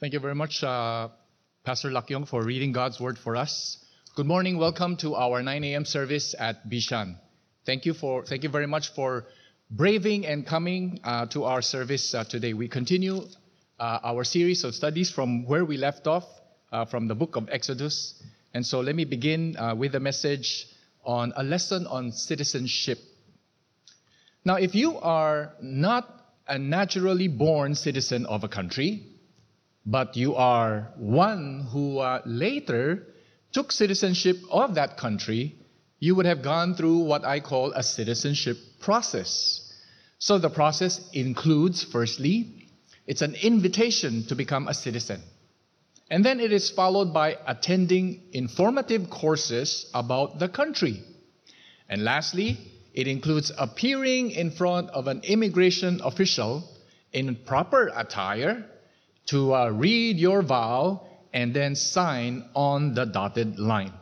Thank you very much, uh, Pastor Lakyong, for reading God's word for us. Good morning. Welcome to our 9 a.m. service at Bishan. Thank you for thank you very much for braving and coming uh, to our service uh, today. We continue uh, our series of studies from where we left off uh, from the book of Exodus. And so let me begin uh, with a message on a lesson on citizenship. Now, if you are not a naturally born citizen of a country, but you are one who uh, later took citizenship of that country, you would have gone through what I call a citizenship process. So the process includes, firstly, it's an invitation to become a citizen. And then it is followed by attending informative courses about the country. And lastly, it includes appearing in front of an immigration official in proper attire to uh, read your vow and then sign on the dotted line.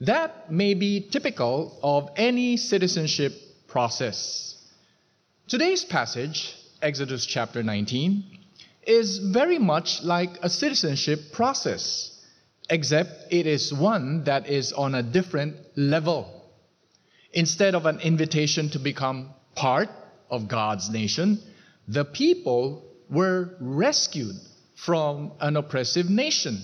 That may be typical of any citizenship process. Today's passage, Exodus chapter 19, is very much like a citizenship process, except it is one that is on a different level. Instead of an invitation to become part of God's nation, the people were rescued from an oppressive nation.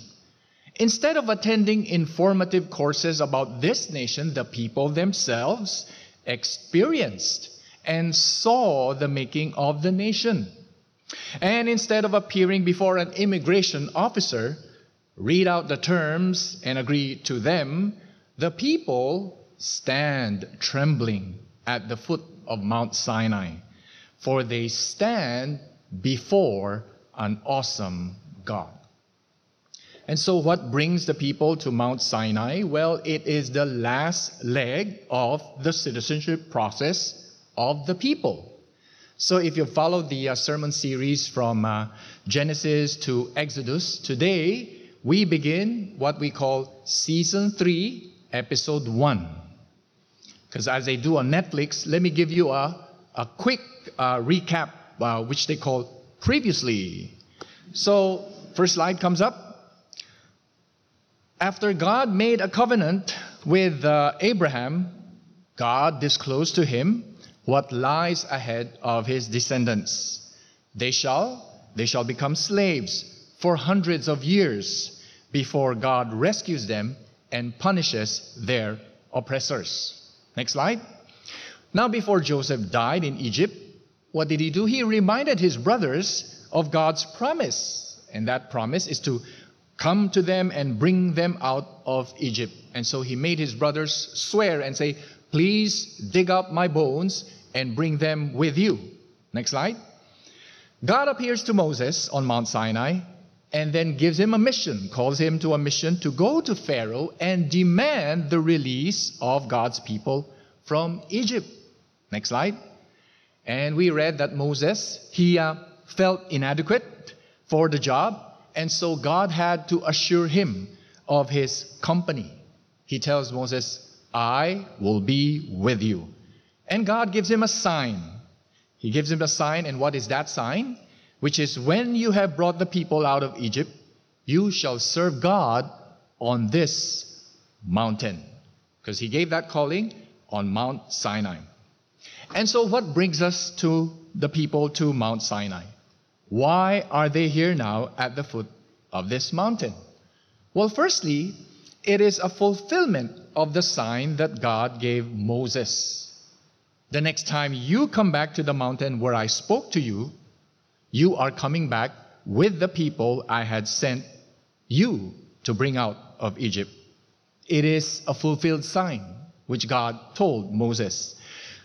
Instead of attending informative courses about this nation, the people themselves experienced and saw the making of the nation. And instead of appearing before an immigration officer, read out the terms and agree to them, the people stand trembling at the foot of Mount Sinai, for they stand before an awesome God. And so, what brings the people to Mount Sinai? Well, it is the last leg of the citizenship process of the people. So, if you follow the uh, sermon series from uh, Genesis to Exodus, today we begin what we call Season 3, Episode 1. Because as they do on Netflix, let me give you a, a quick uh, recap, uh, which they call Previously. So, first slide comes up. After God made a covenant with uh, Abraham, God disclosed to him what lies ahead of his descendants. They shall they shall become slaves for hundreds of years before God rescues them and punishes their oppressors. Next slide. Now before Joseph died in Egypt, what did he do? He reminded his brothers of God's promise. And that promise is to come to them and bring them out of Egypt. And so he made his brothers swear and say, Please dig up my bones and bring them with you. Next slide. God appears to Moses on Mount Sinai and then gives him a mission, calls him to a mission to go to Pharaoh and demand the release of God's people from Egypt. Next slide. And we read that Moses, he uh, felt inadequate for the job, and so God had to assure him of his company. He tells Moses, I will be with you. And God gives him a sign. He gives him a sign, and what is that sign? Which is when you have brought the people out of Egypt, you shall serve God on this mountain. Because he gave that calling on Mount Sinai. And so, what brings us to the people to Mount Sinai? Why are they here now at the foot of this mountain? Well, firstly, it is a fulfillment of the sign that God gave Moses. The next time you come back to the mountain where I spoke to you, you are coming back with the people I had sent you to bring out of Egypt. It is a fulfilled sign which God told Moses.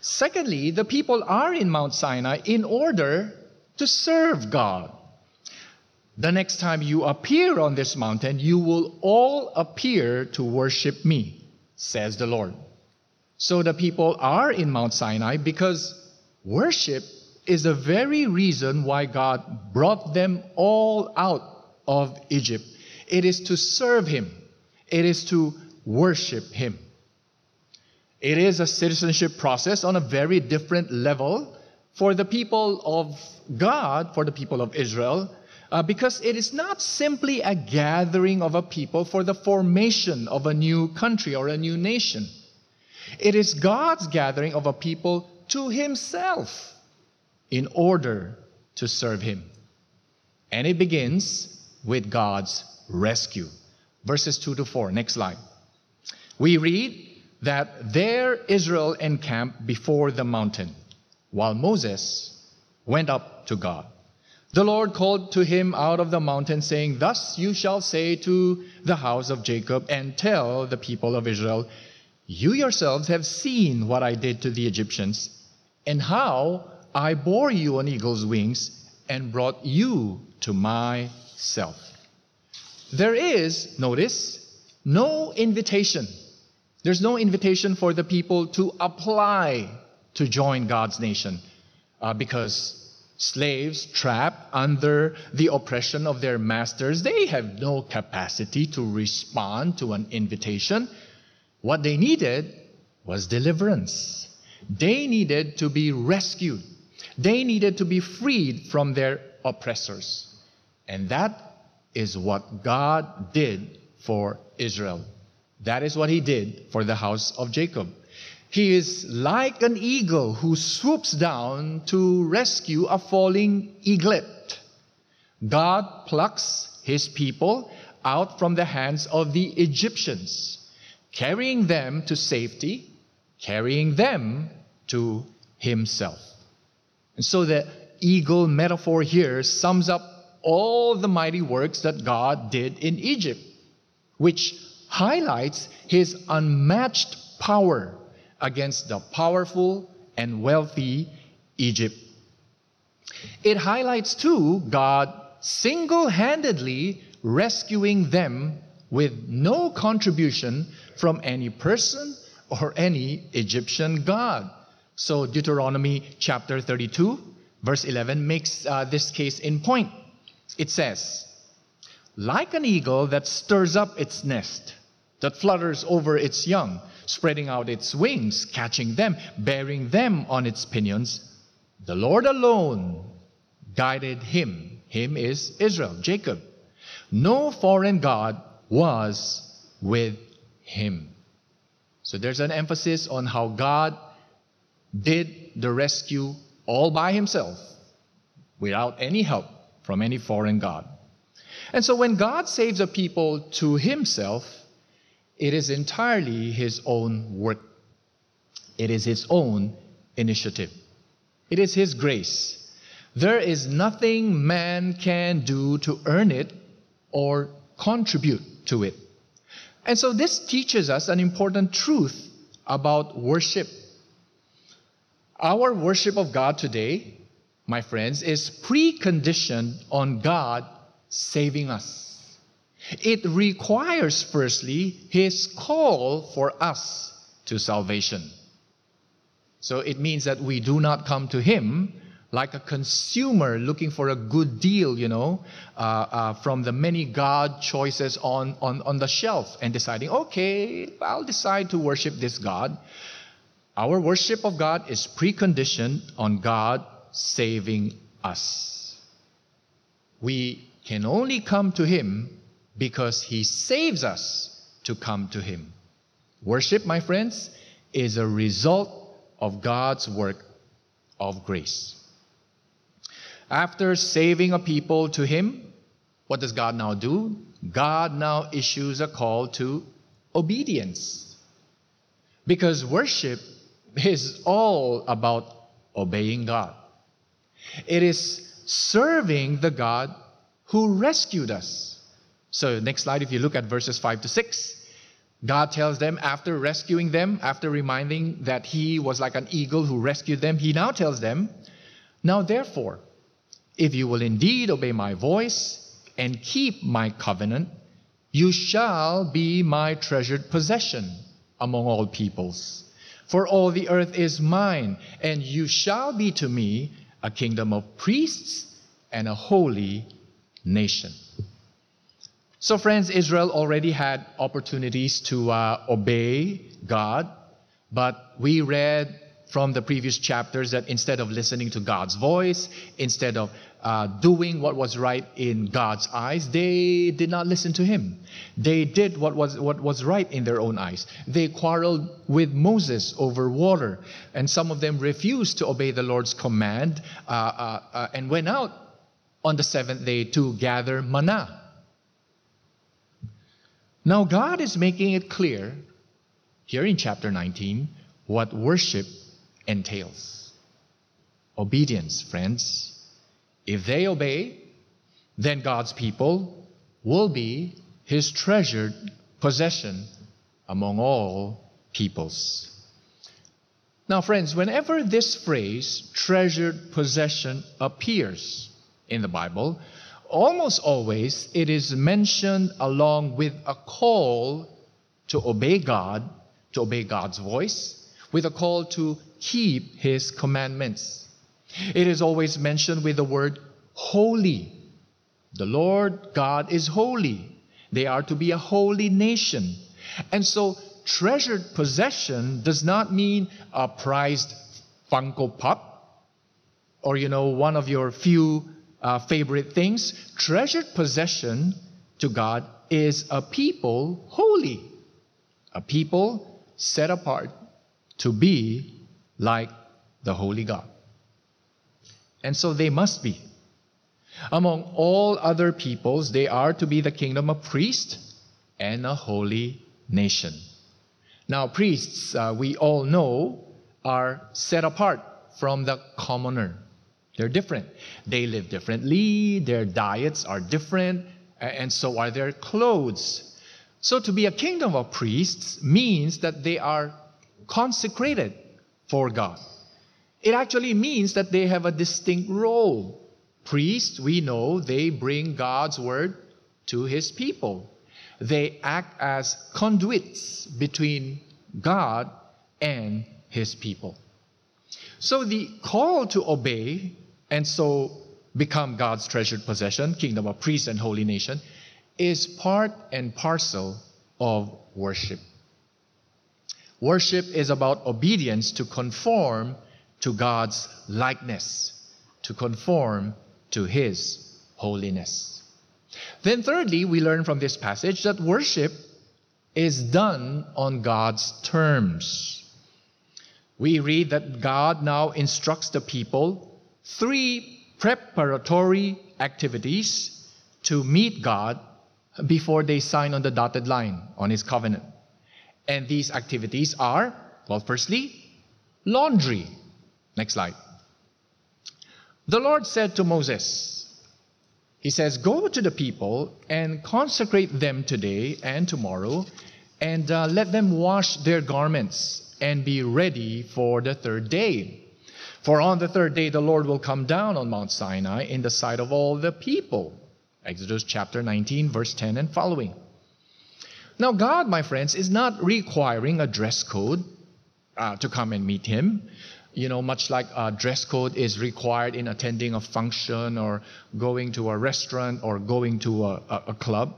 Secondly, the people are in Mount Sinai in order to serve God. The next time you appear on this mountain, you will all appear to worship me, says the Lord. So the people are in Mount Sinai because worship is the very reason why God brought them all out of Egypt. It is to serve Him, it is to worship Him. It is a citizenship process on a very different level for the people of God, for the people of Israel. uh, because it is not simply a gathering of a people for the formation of a new country or a new nation. It is God's gathering of a people to Himself in order to serve Him. And it begins with God's rescue. Verses 2 to 4. Next slide. We read that there Israel encamped before the mountain, while Moses went up to God. The Lord called to him out of the mountain, saying, Thus you shall say to the house of Jacob, and tell the people of Israel, You yourselves have seen what I did to the Egyptians, and how I bore you on eagle's wings and brought you to myself. There is, notice, no invitation. There's no invitation for the people to apply to join God's nation uh, because slaves trapped under the oppression of their masters, they have no capacity to respond to an invitation. What they needed was deliverance. They needed to be rescued. They needed to be freed from their oppressors. And that is what God did for Israel. That is what he did for the house of Jacob. He is like an eagle who swoops down to rescue a falling eaglet. God plucks his people out from the hands of the Egyptians, carrying them to safety, carrying them to himself. And so the eagle metaphor here sums up all the mighty works that God did in Egypt, which highlights his unmatched power against the powerful and wealthy Egypt. It highlights too God single handedly rescuing them with no contribution from any person or any Egyptian god. So Deuteronomy chapter 32, verse 11 makes uh, this case in point. It says, Like an eagle that stirs up its nest, that flutters over its young, spreading out its wings, catching them, bearing them on its pinions, the Lord alone guided him. Him is Israel, Jacob. No foreign God was with him. So there's an emphasis on how God did the rescue all by himself without any help from any foreign God. And so when God saves a people to himself, it is entirely his own work. It is his own initiative. It is his grace. There is nothing man can do to earn it or contribute to it. And so this teaches us an important truth about worship our worship of God today, my friends, is preconditioned on God saving us. It requires, firstly, His call for us to salvation. So it means that we do not come to Him like a consumer looking for a good deal, you know, uh, uh, from the many God choices on, on, on the shelf and deciding, okay, I'll decide to worship this God. Our worship of God is preconditioned on God saving us. We can only come to Him because He saves us to come to Him. Worship, my friends, is a result of God's work of grace. After saving a people to Him, what does God now do? God now issues a call to obedience. Because worship is all about obeying God. It is serving the God who rescued us. So, next slide, if you look at verses 5 to 6, God tells them after rescuing them, after reminding that He was like an eagle who rescued them, He now tells them, Now therefore, if you will indeed obey my voice and keep my covenant, you shall be my treasured possession among all peoples. For all the earth is mine, and you shall be to me a kingdom of priests and a holy nation. So, friends, Israel already had opportunities to uh, obey God, but we read from the previous chapters that instead of listening to God's voice, instead of uh, doing what was right in God's eyes, they did not listen to him. They did what was, what was right in their own eyes. They quarreled with Moses over water, and some of them refused to obey the Lord's command uh, uh, uh and went out on the seventh day to gather manna. Now, God is making it clear here in chapter 19 what worship entails. Obedience, friends. If they obey, then God's people will be his treasured possession among all peoples. Now, friends, whenever this phrase, treasured possession, appears in the Bible, almost always it is mentioned along with a call to obey God, to obey God's voice, with a call to keep his commandments. It is always mentioned with the word holy. The Lord God is holy. They are to be a holy nation. And so, treasured possession does not mean a prized Funko Pop or, you know, one of your few uh, favorite things. Treasured possession to God is a people holy, a people set apart to be like the holy God. And so they must be. Among all other peoples, they are to be the kingdom of priests and a holy nation. Now, priests, uh, we all know, are set apart from the commoner. They're different. They live differently, their diets are different, and so are their clothes. So, to be a kingdom of priests means that they are consecrated for God. It actually means that they have a distinct role. Priests, we know, they bring God's word to his people. They act as conduits between God and his people. So the call to obey and so become God's treasured possession, kingdom of priests and holy nation, is part and parcel of worship. Worship is about obedience to conform to God's likeness, to conform to His holiness. Then, thirdly, we learn from this passage that worship is done on God's terms. We read that God now instructs the people three preparatory activities to meet God before they sign on the dotted line on His covenant. And these activities are, well, firstly, laundry. Next slide. The Lord said to Moses, He says, Go to the people and consecrate them today and tomorrow, and uh, let them wash their garments and be ready for the third day. For on the third day the Lord will come down on Mount Sinai in the sight of all the people. Exodus chapter 19, verse 10 and following. Now, God, my friends, is not requiring a dress code uh, to come and meet Him. You know, much like a dress code is required in attending a function or going to a restaurant or going to a, a, a club.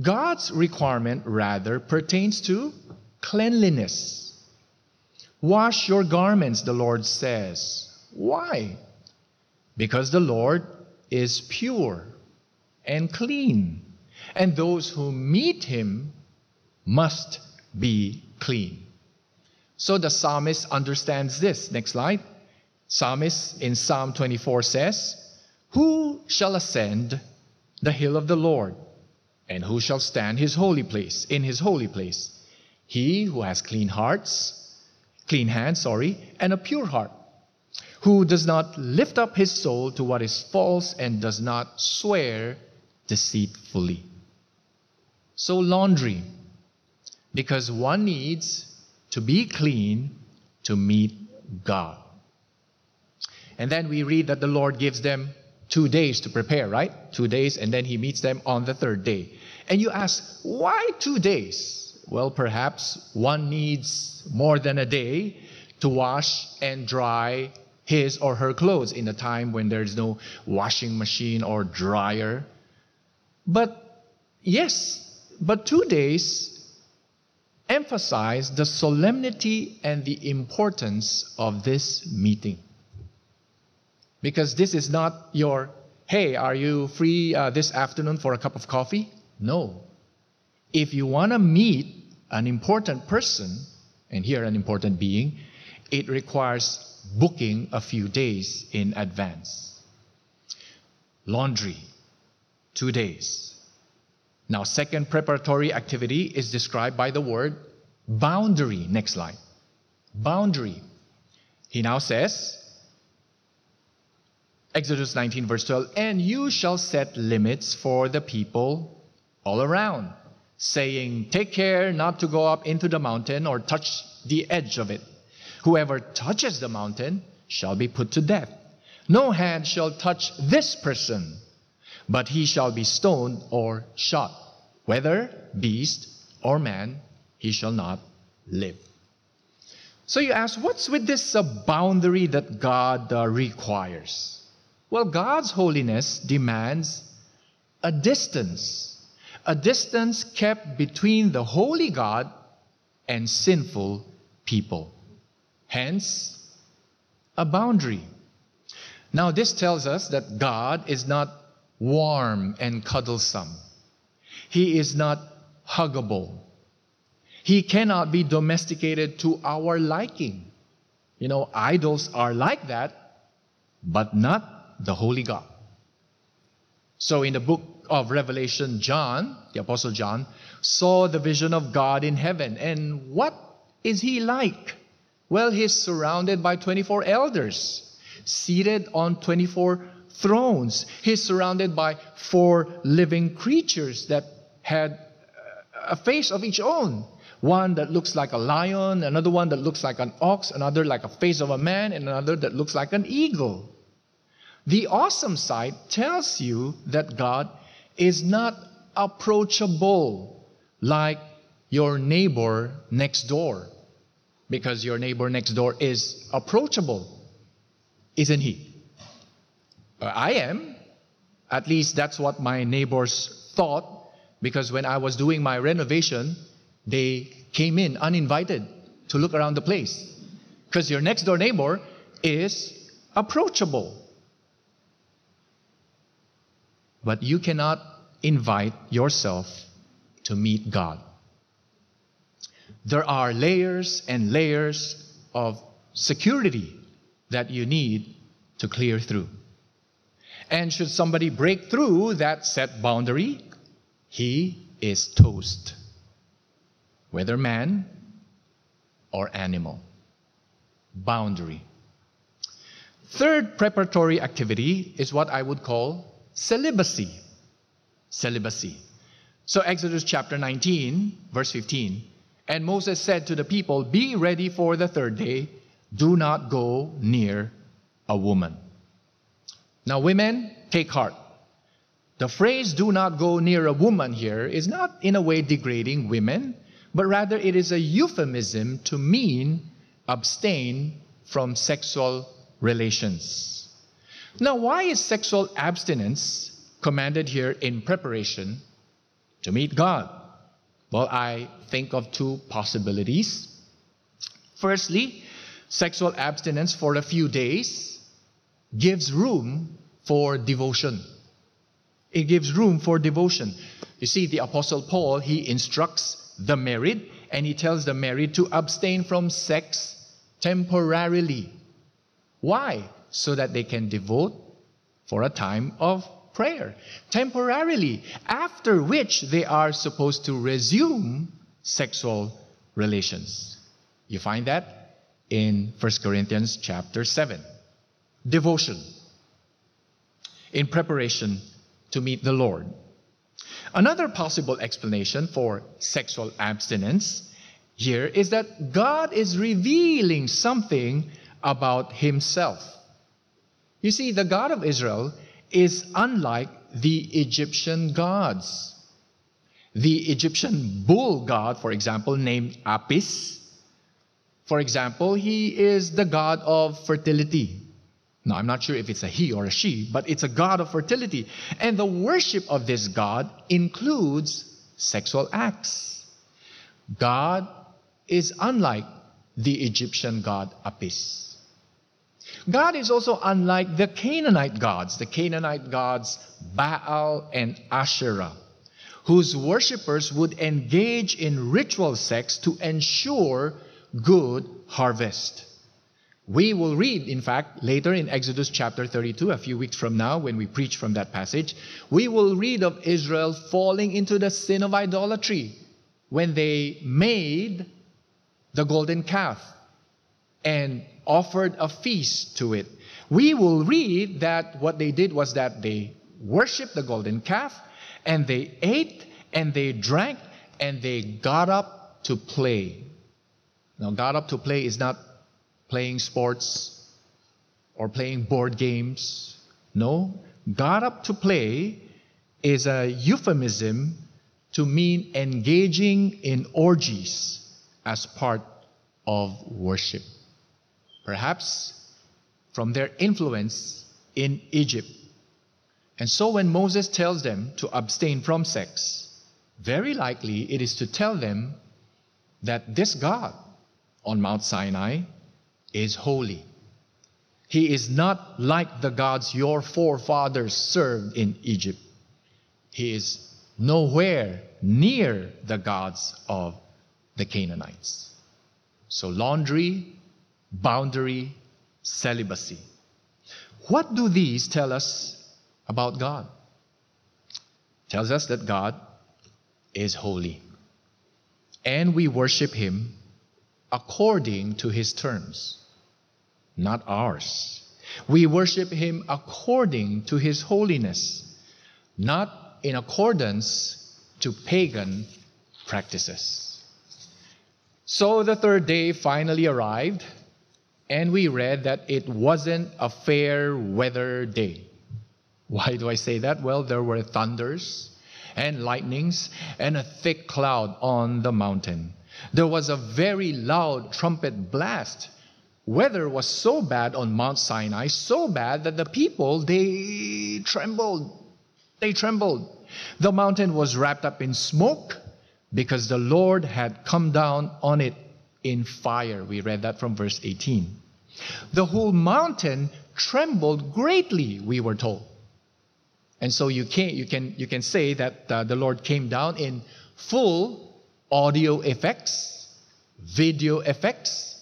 God's requirement rather pertains to cleanliness. Wash your garments, the Lord says. Why? Because the Lord is pure and clean, and those who meet him must be clean. So the psalmist understands this. Next slide. Psalmist in Psalm 24 says, Who shall ascend the hill of the Lord? And who shall stand his holy place, in his holy place? He who has clean hearts, clean hands, sorry, and a pure heart, who does not lift up his soul to what is false and does not swear deceitfully. So laundry because one needs to be clean to meet God. And then we read that the Lord gives them two days to prepare, right? Two days, and then He meets them on the third day. And you ask, why two days? Well, perhaps one needs more than a day to wash and dry his or her clothes in a time when there's no washing machine or dryer. But yes, but two days emphasize the solemnity and the importance of this meeting. Because this is not your hey, are you free uh, this afternoon for a cup of coffee? No. If you want to meet an important person, and here an important being, it requires booking a few days in advance. Laundry, two days. Now, second preparatory activity is described by the word boundary. Next slide. Boundary. He now says, Exodus 19, verse 12, and you shall set limits for the people all around, saying, Take care not to go up into the mountain or touch the edge of it. Whoever touches the mountain shall be put to death. No hand shall touch this person, but he shall be stoned or shot. Whether beast or man, he shall not live. So you ask, what's with this uh, boundary that God uh, requires? Well, God's holiness demands a distance, a distance kept between the holy God and sinful people. Hence, a boundary. Now, this tells us that God is not warm and cuddlesome. He is not huggable. He cannot be domesticated to our liking. You know, idols are like that, but not the Holy God. So, in the book of Revelation, John, the Apostle John, saw the vision of God in heaven. And what is he like? Well, he's surrounded by 24 elders, seated on 24 thrones. He's surrounded by four living creatures that had uh, a face of each own. One that looks like a lion, another one that looks like an ox, another like a face of a man, and another that looks like an eagle. The awesome sight tells you that God is not approachable like your neighbor next door, because your neighbor next door is approachable, isn't he? Uh, I am. At least that's what my neighbors thought, because when I was doing my renovation, they came in uninvited to look around the place. Because your next door neighbor is approachable. But you cannot invite yourself to meet God. There are layers and layers of security that you need to clear through. And should somebody break through that set boundary, he is toast whether man or animal. Boundary. Third preparatory activity is what I would call celibacy. Celibacy. So, Exodus chapter 19, verse 15. And Moses said to the people, Be ready for the third day, do not go near a woman. Now, women, take heart. The phrase do not go near a woman here is not in a way degrading women but rather it is a euphemism to mean abstain from sexual relations. Now, why is sexual abstinence commanded here in preparation to meet God? Well, I think of two possibilities. Firstly, sexual abstinence for a few days gives room for devotion. It gives room for devotion. You see, the Apostle Paul, he instructs the married, and he tells the married to abstain from sex temporarily. Why? So that they can devote for a time of prayer. Temporarily, after which they are supposed to resume sexual relations. You find that in 1 Corinthians chapter 7. Devotion in preparation to meet the Lord. Another possible explanation for sexual abstinence here is that God is revealing something about himself. You see, the God of Israel is unlike the Egyptian gods. The Egyptian bull god, for example, named Apis, for example, he is the god of fertility. Now, I'm not sure if it's a he or a she, but it's a god of fertility. And the worship of this god includes sexual acts. God is unlike the Egyptian god Apis. God is also unlike the Canaanite gods, the Canaanite gods Baal and Asherah, whose worshippers would engage in ritual sex to ensure good harvest. We will read, in fact, later in Exodus chapter 32, a few weeks from now, when we preach from that passage, we will read of Israel falling into the sin of idolatry when they made the golden calf and offered a feast to it. We will read that what they did was that they worshiped the golden calf and they ate and they drank and they got up to play. Now, got up to play is not playing sports or playing board games. No, got up to play is a euphemism to mean engaging in orgies as part of worship. Perhaps from their influence in Egypt. And so when Moses tells them to abstain from sex, very likely it is to tell them that this God on Mount Sinai is holy. He is not like the gods your forefathers served in Egypt. He is nowhere near the gods of the Canaanites. So, laundry, boundary, celibacy. What do these tell us about God? Tells us that God is holy. And we worship him according to his terms, not ours. We worship him according to his holiness, not in accordance to pagan practices. So the third day finally arrived, and we read that it wasn't a fair weather day. Why do I say that? Well, there were thunders and lightnings and a thick cloud on the mountain. There was a very loud trumpet blast. Weather was so bad on Mount Sinai, so bad that the people they trembled. They trembled. The mountain was wrapped up in smoke because the Lord had come down on it in fire. We read that from verse 18. The whole mountain trembled greatly, we were told. And so you can, you can, you can say that uh, the Lord came down in full audio effects, video effects,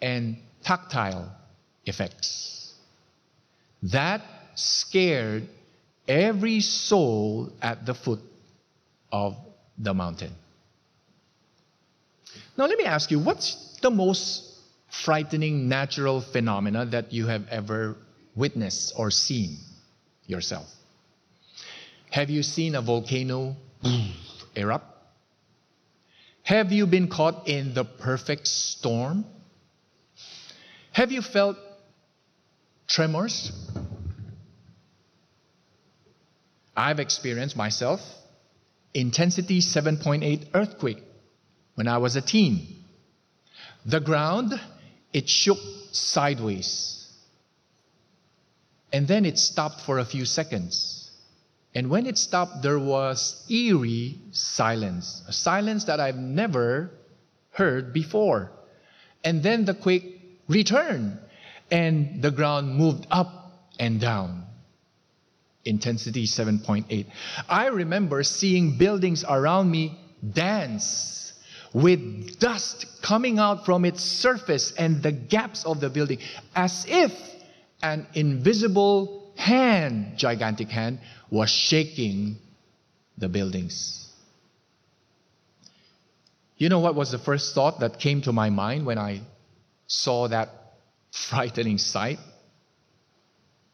and tactile effects. That scared every soul at the foot of the mountain. Now, let me ask you what's the most frightening natural phenomena that you have ever witnessed or seen yourself? Have you seen a volcano erupt? Have you been caught in the perfect storm? Have you felt tremors? I've experienced myself intensity 7.8 earthquake when I was a teen. The ground, it shook sideways. And then it stopped for a few seconds. And when it stopped, there was eerie silence, a silence that I've never heard before. And then the quake returned, and the ground moved up and down. Intensity 7.8. I remember seeing buildings around me dance with dust coming out from its surface and the gaps of the building as if an invisible hand, gigantic hand, was shaking the buildings. You know what was the first thought that came to my mind when I saw that frightening sight?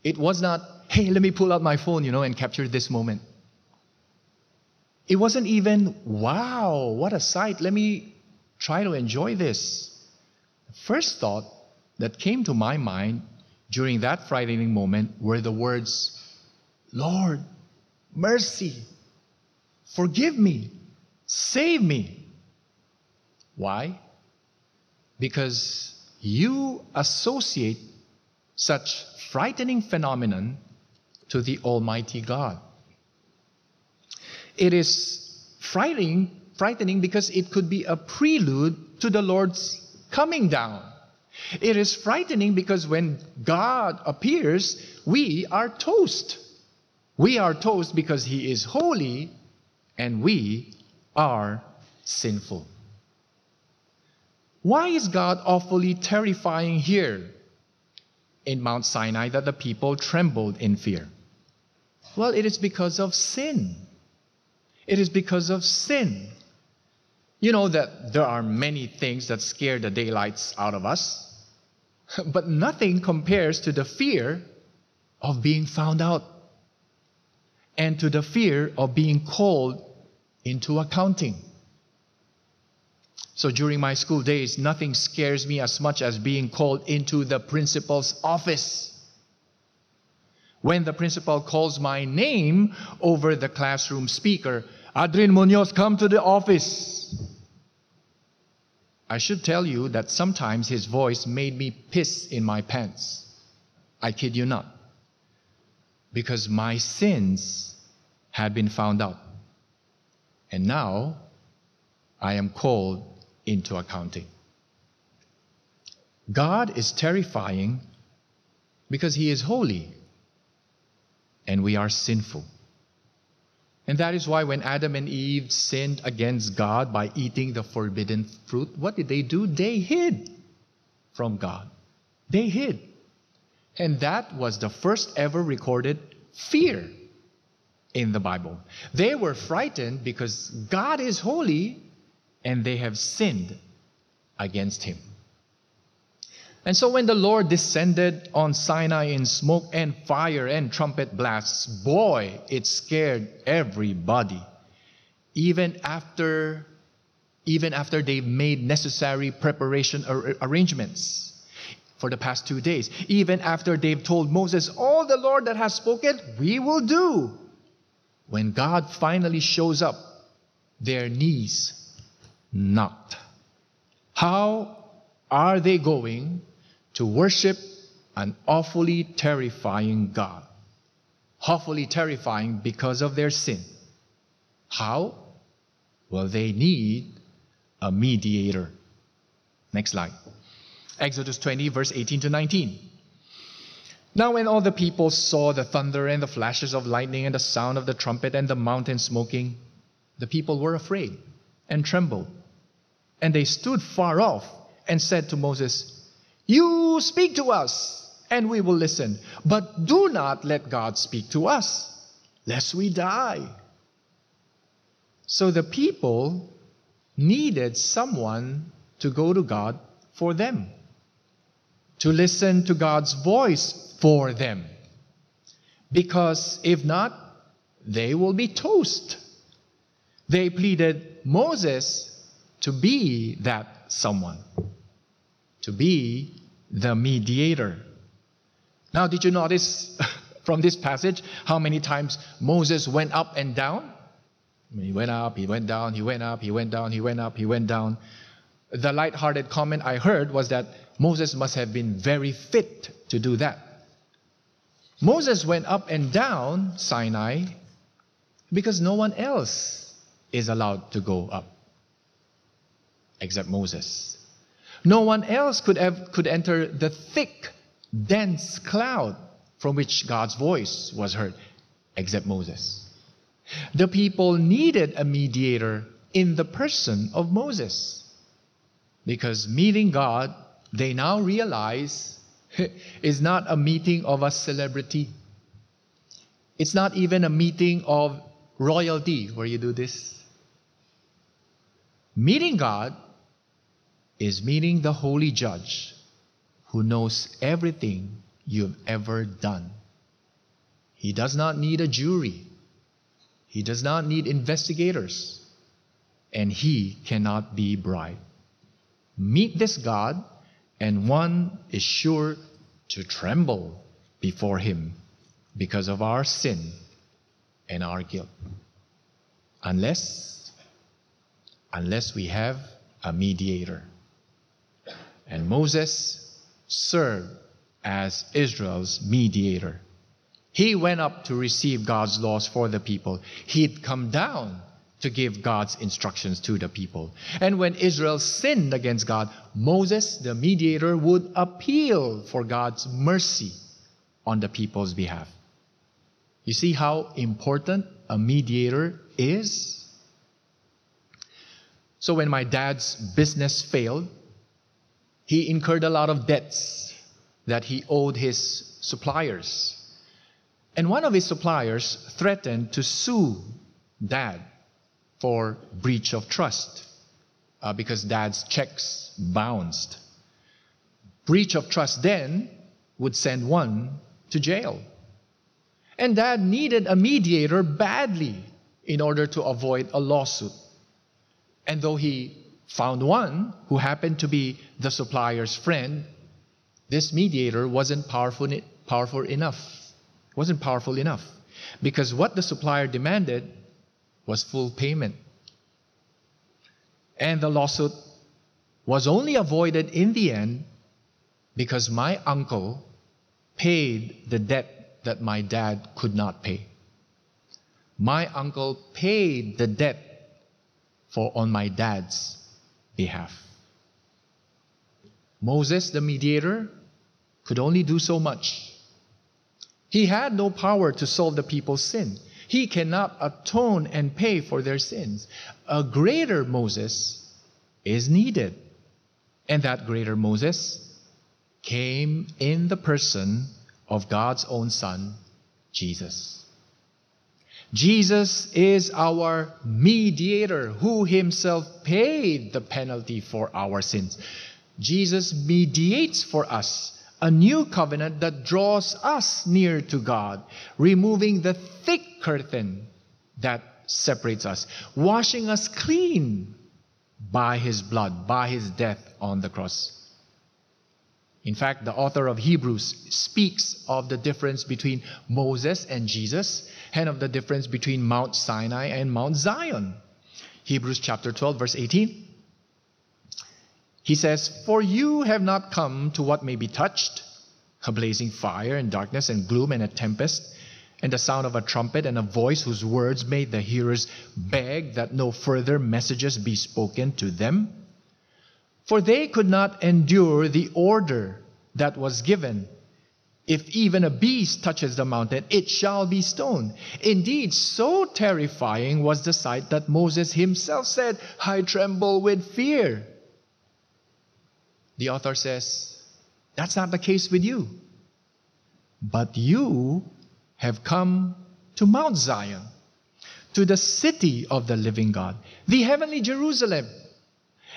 It was not, hey, let me pull out my phone, you know, and capture this moment. It wasn't even, wow, what a sight. Let me try to enjoy this. The first thought that came to my mind during that frightening moment were the words, Lord, mercy, forgive me, save me. Why? Because you associate such frightening phenomenon to the Almighty God. It is frightening, frightening because it could be a prelude to the Lord's coming down. It is frightening because when God appears, we are toast. We are toast because He is holy and we are sinful. Why is God awfully terrifying here in Mount Sinai that the people trembled in fear? Well, it is because of sin. It is because of sin. You know that there are many things that scare the daylights out of us, but nothing compares to the fear of being found out and to the fear of being called into accounting. So during my school days, nothing scares me as much as being called into the principal's office. When the principal calls my name over the classroom speaker, Adrian Munoz, come to the office. I should tell you that sometimes his voice made me piss in my pants. I kid you not. Because my sins had been found out. And now I am called into accounting. God is terrifying because He is holy and we are sinful. And that is why when Adam and Eve sinned against God by eating the forbidden fruit, what did they do? They hid from God. They hid. And that was the first ever recorded fear in the Bible. They were frightened because God is holy and they have sinned against him. And so when the Lord descended on Sinai in smoke and fire and trumpet blasts, boy, it scared everybody. Even after even after they've made necessary preparation ar- arrangements for the past 2 days, even after they've told Moses, "All the Lord that has spoken, we will do." When God finally shows up, their knees knocked. How are they going to worship an awfully terrifying God? Awfully terrifying because of their sin. How? Well, they need a mediator. Next slide. Exodus 20, verse 18 to 19. Now, when all the people saw the thunder and the flashes of lightning and the sound of the trumpet and the mountain smoking, the people were afraid and trembled. And they stood far off and said to Moses, You speak to us, and we will listen. But do not let God speak to us, lest we die. So the people needed someone to go to God for them, to listen to God's voice for them. Because if not, they will be toast. They pleaded Moses to be that someone, to be the mediator. Now, did you notice from this passage how many times Moses went up and down? He went up, he went down, he went up, he went down, he went up, he went down. The light-hearted comment I heard was that Moses must have been very fit to do that. Moses went up and down Sinai because no one else is allowed to go up except Moses. No one else could, have, could enter the thick, dense cloud from which God's voice was heard except Moses. The people needed a mediator in the person of Moses. Because meeting God, they now realize, is not a meeting of a celebrity. It's not even a meeting of royalty where you do this. Meeting God is meeting the holy judge who knows everything you've ever done. He does not need a jury. He does not need investigators. And he cannot be bribed. Meet this God, and one is sure to tremble before him because of our sin and our guilt. Unless, unless we have a mediator. And Moses served as Israel's mediator. He went up to receive God's laws for the people. He'd come down to give God's instructions to the people. And when Israel sinned against God, Moses, the mediator, would appeal for God's mercy on the people's behalf. You see how important a mediator is? So when my dad's business failed, he incurred a lot of debts that he owed his suppliers. And one of his suppliers threatened to sue dad for breach of trust uh, because dad's checks bounced. Breach of trust then would send one to jail. And dad needed a mediator badly in order to avoid a lawsuit. And though he found one who happened to be the supplier's friend, this mediator wasn't powerful, powerful enough. Wasn't powerful enough. Because what the supplier demanded was full payment. And the lawsuit was only avoided in the end because my uncle paid the debt that my dad could not pay. My uncle paid the debt for on my dad's behalf. Moses, the mediator, could only do so much. He had no power to solve the people's sin. He cannot atone and pay for their sins. A greater Moses is needed. And that greater Moses came in the person of God's own Son, Jesus. Jesus is our mediator who himself paid the penalty for our sins. Jesus mediates for us a new covenant that draws us near to God, removing the thick curtain that separates us, washing us clean by his blood, by his death on the cross. In fact, the author of Hebrews speaks of the difference between Moses and Jesus and of the difference between Mount Sinai and Mount Zion. Hebrews chapter 12, verse 18. He says, For you have not come to what may be touched, a blazing fire and darkness and gloom and a tempest, and the sound of a trumpet and a voice whose words made the hearers beg that no further messages be spoken to them. For they could not endure the order that was given. If even a beast touches the mountain, it shall be stoned. Indeed, so terrifying was the sight that Moses himself said, I tremble with fear. The author says, That's not the case with you. But you have come to Mount Zion, to the city of the living God, the heavenly Jerusalem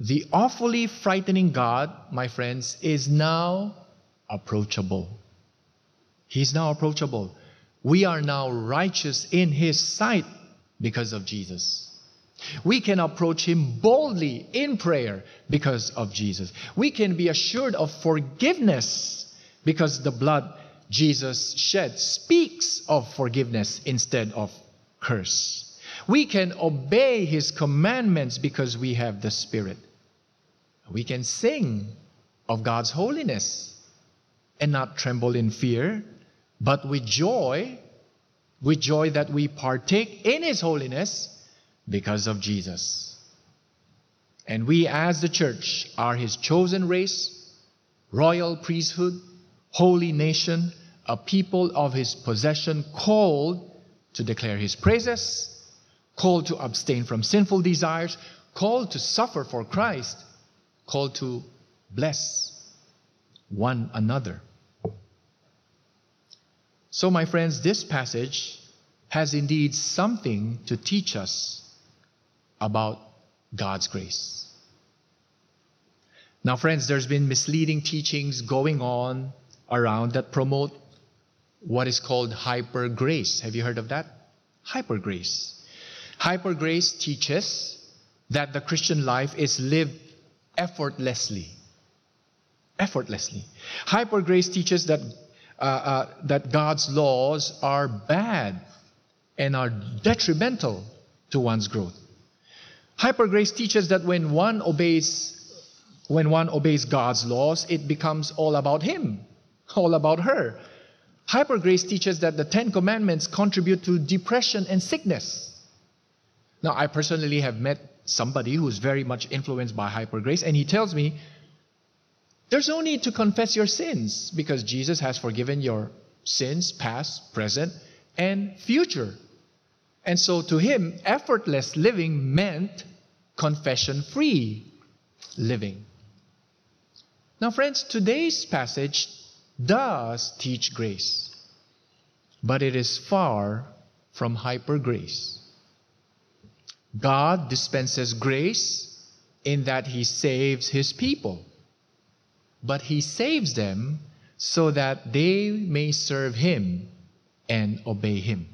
the awfully frightening God, my friends, is now approachable. He's now approachable. We are now righteous in His sight because of Jesus. We can approach Him boldly in prayer because of Jesus. We can be assured of forgiveness because the blood Jesus shed speaks of forgiveness instead of curse. We can obey His commandments because we have the Spirit. We can sing of God's holiness and not tremble in fear, but with joy, with joy that we partake in His holiness because of Jesus. And we, as the church, are His chosen race, royal priesthood, holy nation, a people of His possession, called to declare His praises called to abstain from sinful desires, called to suffer for Christ, called to bless one another. So, my friends, this passage has indeed something to teach us about God's grace. Now, friends, there's been misleading teachings going on around that promote what is called hyper grace. Have you heard of that? Hyper grace. Hyper grace teaches that the Christian life is lived effortlessly. Effortlessly. Hyper grace teaches that, uh, uh, that God's laws are bad and are detrimental to one's growth. Hyper grace teaches that when one obeys when one obeys God's laws, it becomes all about him, all about her. Hyper grace teaches that the 10 commandments contribute to depression and sickness. Now, I personally have met somebody who's very much influenced by hyper grace, and he tells me there's no need to confess your sins because Jesus has forgiven your sins, past, present, and future. And so to him, effortless living meant confession free living. Now, friends, today's passage does teach grace, but it is far from hyper grace. God dispenses grace in that He saves His people, but He saves them so that they may serve Him and obey Him.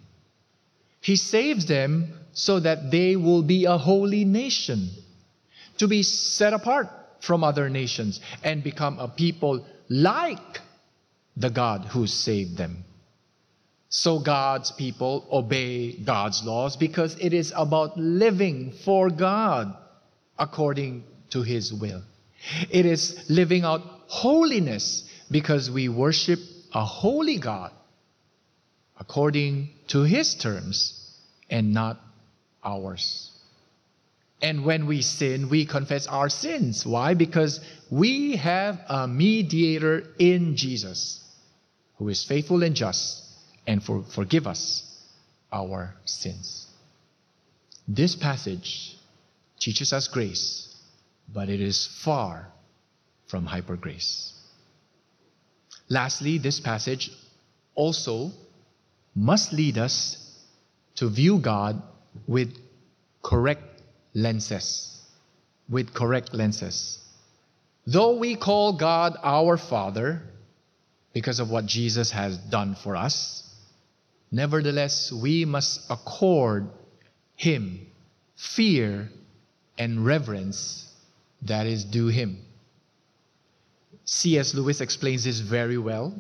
He saves them so that they will be a holy nation, to be set apart from other nations and become a people like the God who saved them. So God's people obey God's laws because it is about living for God according to His will. It is living out holiness because we worship a holy God according to his terms and not ours. And when we sin, we confess our sins. Why? Because we have a mediator in Jesus who is faithful and just and for, forgive us our sins. This passage teaches us grace, but it is far from hyper grace. Lastly, this passage also must lead us to view God with correct lenses. With correct lenses. Though we call God our Father because of what Jesus has done for us, nevertheless, we must accord Him fear and reverence that is due Him. C.S. Lewis explains this very well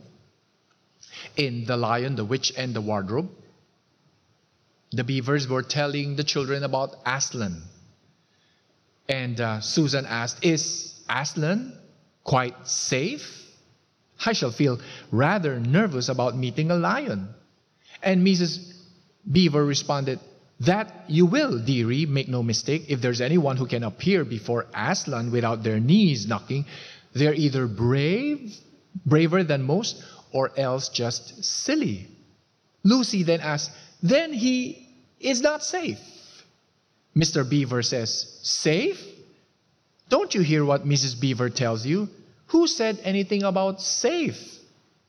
in The Lion, the Witch, and the Wardrobe. The beavers were telling the children about Aslan. And uh, Susan asked, Is Aslan quite safe? I shall feel rather nervous about meeting a lion. And Mrs. Beaver responded, That you will, dearie, make no mistake. If there's anyone who can appear before Aslan without their knees knocking, they're either brave, braver than most, or else just silly. Lucy then asks, Then he is not safe. Mr. Beaver says, Safe? Don't you hear what Mrs. Beaver tells you? Who said anything about safe?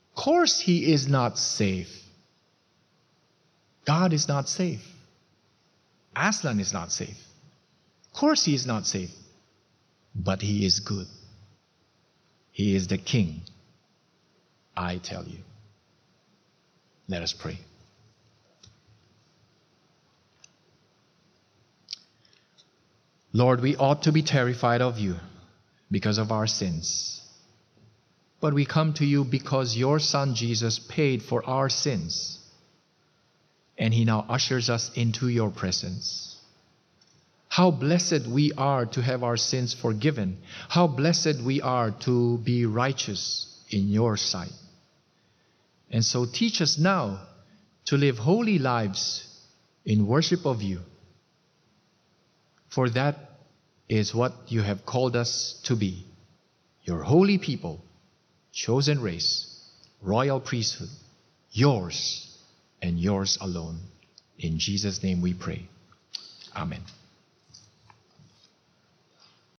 Of course, he is not safe. God is not safe. Aslan is not safe. Of course, he is not safe. But he is good. He is the king. I tell you. Let us pray. Lord, we ought to be terrified of you because of our sins. But we come to you because your Son Jesus paid for our sins. And he now ushers us into your presence. How blessed we are to have our sins forgiven. How blessed we are to be righteous in your sight. And so teach us now to live holy lives in worship of you for that is what you have called us to be your holy people, chosen race, royal priesthood, yours and yours alone. In Jesus' name we pray. Amen.